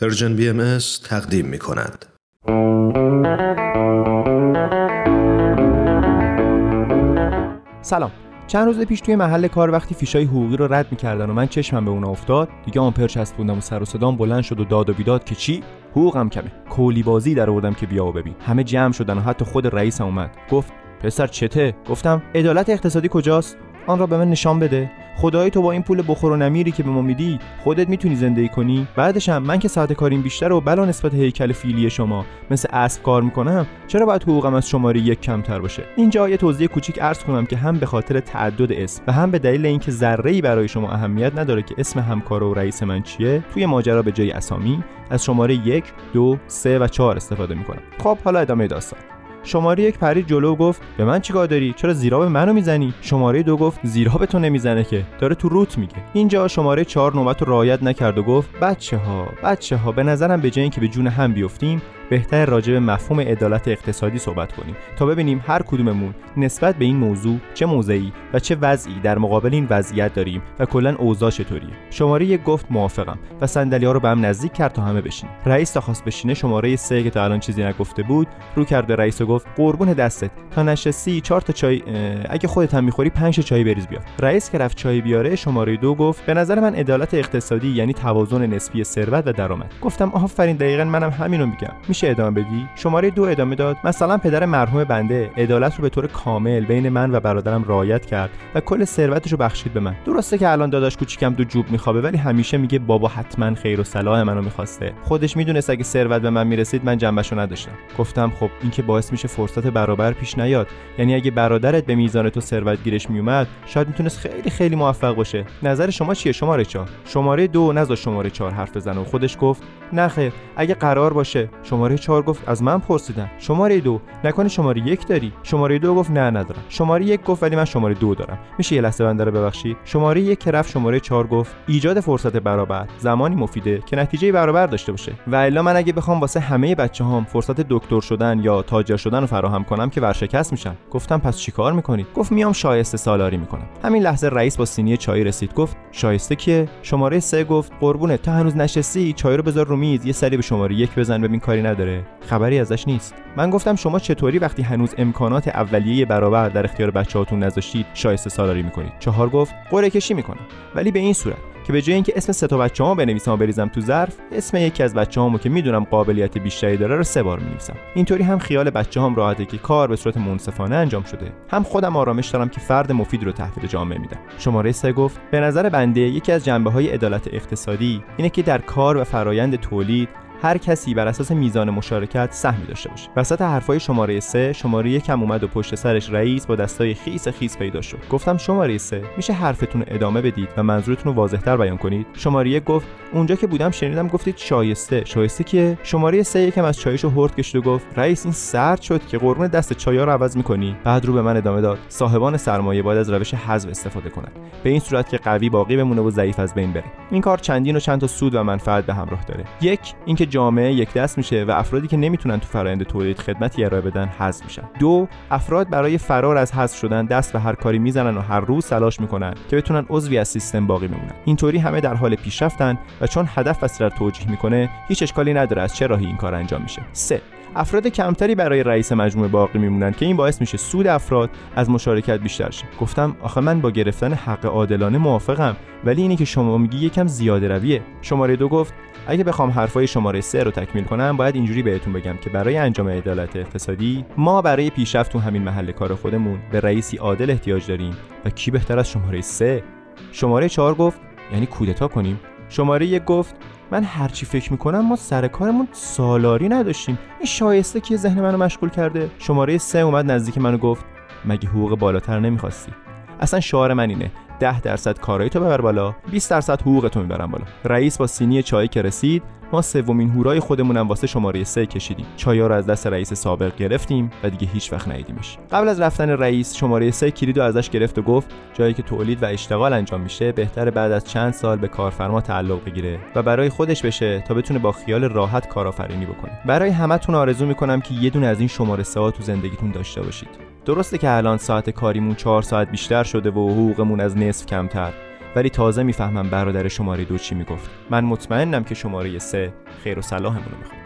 پرژن بی تقدیم می کند. سلام. چند روز پیش توی محل کار وقتی فیشای حقوقی رو رد می‌کردن و من چشمم به اون افتاد دیگه آمپر چسبوندم و سر و صدام بلند شد و داد و بیداد که چی؟ حقوقم کمه. کولی بازی در آوردم که بیا و ببین. همه جمع شدن و حتی خود رئیسم اومد. گفت پسر چته؟ گفتم عدالت اقتصادی کجاست؟ آن را به من نشان بده. خدای تو با این پول بخور و نمیری که به ما میدی خودت می‌تونی زندگی کنی؟ بعدش هم من که ساعت کاریم بیشتر و بلا نسبت هیکل فیلی شما مثل اسب کار می‌کنم چرا باید حقوقم از شماره یک کمتر باشه؟ اینجا یه توضیح کوچیک عرض کنم که هم به خاطر تعدد اسم و هم به دلیل اینکه ذره برای شما اهمیت نداره که اسم همکار و رئیس من چیه توی ماجرا به جای اسامی از شماره یک دو سه و چهار استفاده می‌کنم. خب حالا ادامه داستان. شماره یک پرید جلو گفت به من چیکار داری؟ چرا به منو می‌زنی؟ شماره دو گفت زیرا به تو نمی‌زنه که. داره تو روت میگه. اینجا شماره چهار نوبت رو رعایت نکرد و گفت بچه ها بچه ها به نظرم به جای اینکه به جون هم بیفتیم بهتر راجع به مفهوم عدالت اقتصادی صحبت کنیم تا ببینیم هر کدوممون نسبت به این موضوع چه موضعی و چه وضعی در مقابل این وضعیت داریم و کلا اوضاع چطوریه. شماره یک گفت موافقم و صندلی ها رو به هم نزدیک کرد تا همه بشینیم رئیس تا خواست بشینه شماره سه که تا الان چیزی نگفته بود رو کرد به رئیس و گفت قربون دستت. تا نشستی چهار تا چای اگه خودت هم می‌خوری پنج چای بریز بیار. رئیس که رفت چای بیاره شماره دو گفت به نظر من عدالت اقتصادی یعنی توازن نسبی ثروت و درآمد. گفتم آفرین دقیقا منم همینو میگم. ادامه بدی؟ شماره دو ادامه داد مثلا پدر مرحوم بنده عدالت رو به طور کامل بین من و برادرم رعایت کرد و کل ثروتش رو بخشید به من. درسته که الان داداش کوچیکم دو جوب میخوابه ولی همیشه میگه بابا حتما خیر و صلاح منو می‌خواسته. خودش می‌دونست اگه ثروت به من می‌رسید من جنبشو نداشتم. گفتم خب این که باعث میشه فرصت برابر پیش نیاد. یعنی اگه برادرت به میزان تو ثروت گیرش میومد شاید می‌تونست خیلی خیلی موفق باشه. نظر شما چیه شماره چهار؟ شماره دو نذار شماره چهار حرف بزنه. و خودش گفت خیر اگه قرار باشه شماره چهار گفت از من پرسیدن. شماره دو نکنه شماره یک داری؟ شماره دو گفت نه ندارم. شماره یک گفت ولی من شماره دو دارم. میشه یه لحظه بنده رو ببخشید شماره یک که رفت شماره چهار گفت ایجاد فرصت برابر. زمانی مفیده که نتیجه برابر داشته باشه. و الا من اگه بخوام واسه همه بچه هام فرصت دکتر شدن یا تاجر شدن رو فراهم کنم که ورشکست میشن گفتم پس چیکار می‌کنید گفت میام شایسته سالاری می‌کنم. همین لحظه رئیس با سینی چای رسید. گفت شایسته کیه؟ شماره سه گفت قربونه تا هنوز نشستی چای رو بذار رو میز یه سری به شماره یک بزن ببین کاری خبری ازش نیست. من گفتم شما چطوری وقتی هنوز امکانات اولیه برابر در اختیار بچه‌هاتون نذاشتید شایسته سالاری می‌کنید. چهار گفت قرعه کشی می‌کنم. ولی به این صورت که به جای اینکه اسم سه تا بچه‌هامو بنویسم و بریزم تو ظرف اسم یکی از بچه‌هامو که می‌دونم قابلیت بیشتری داره رو سه بار می‌نویسم. اینطوری هم خیال بچه‌هام راحته که کار به صورت منصفانه انجام شده. هم خودم آرامش دارم که فرد مفید رو تحویل جامعه میدم. شماره سه گفت به نظر بنده یکی از جنبه عدالت اقتصادی اینه که در کار و فرایند تولید هر کسی بر اساس میزان مشارکت سهمی داشته باشه. وسط حرفای شماره سه شماره یکم اومد و پشت سرش رئیس با دستای خیس خیس پیدا شد. گفتم شماره سه میشه حرفتون ادامه بدید و منظورتون رو واضحتر بیان کنید؟ شماره یک گفت اونجا که بودم شنیدم گفتید شایسته. شایسته که؟ شماره سه یکم از چایشو هرد کشید و گفت رئیس این سرد شد که قربون دست چایا رو عوض می‌کنی. بعد رو به من ادامه داد. صاحبان سرمایه باید از روش حذف استفاده کنند. به این صورت که قوی باقی بمونه و ضعیف از بین بره. این کار چندین و چند تا سود و منفعت به همراه داره. یک اینکه جامعه یک دست میشه و افرادی که نمی‌تونن تو فرآیند تولید خدمتی ارائه بدن حذف میشن. دو افراد برای فرار از حذف شدن دست به هر کاری می‌زنن و هر روز تلاش می‌کنن که بتونن عضوی از سیستم باقی بمونن. اینطوری همه در حال پیشرفتن و چون هدف و توجیه می‌کنه هیچ اشکالی نداره از چه راهی این کار انجام میشه. سه افراد کمتری برای رئیس مجموعه باقی میمونن که این باعث میشه سود افراد از مشارکت بیشتر شه. گفتم آخه من با گرفتن حق عادلانه موافقم ولی اینی که شما میگی یکم زیاده رویه. شماره دو گفت اگه بخوام حرفای شماره سه رو تکمیل کنم باید اینجوری بهتون بگم که برای انجام عدالت اقتصادی ما برای پیشرفت تو همین محل کار خودمون به رئیسی عادل احتیاج داریم. و کی بهتر از شماره سه؟ شماره چهار گفت یعنی کودتا کنیم. شماره یک گفت من هرچی فکر می‌کنم ما سر کارمون سالاری نداشتیم. این شایسته که ذهن منو مشغول کرده. شماره سه اومد نزدیک منو گفت مگه حقوق بالاتر نمی‌خواستی؟ اصلا شعار من اینه. 10 درصد کارایی تو ببر بالا 20 درصد حقوق تو می‌برم بالا. رئیس با سینی چای که رسید ما سومین هورای خودمونم واسه شماره سه کشیدیم. چایا رو از دست رئیس سابق گرفتیم و دیگه هیچ وقت ندیدیمش. قبل از رفتن رئیس شماره سه کلید رو ازش گرفت و گفت جایی که تولید و اشتغال انجام میشه بهتره بعد از چند سال به کارفرما تعلق بگیره و برای خودش بشه تا بتونه با خیال راحت کارآفرینی بکنه. برای همتون آرزو می‌کنم که یه دونه از این شماره سه تو زندگیتون داشته باشید. درسته که الان ساعت کاریمون چهار ساعت بیشتر شده و حقوقمون از نصف کمتر. ولی تازه می‌فهمم برادر شماره دو چی می‌گفت. من مطمئنم که شماره سه خیر و صلاحمون رو می‌خواد.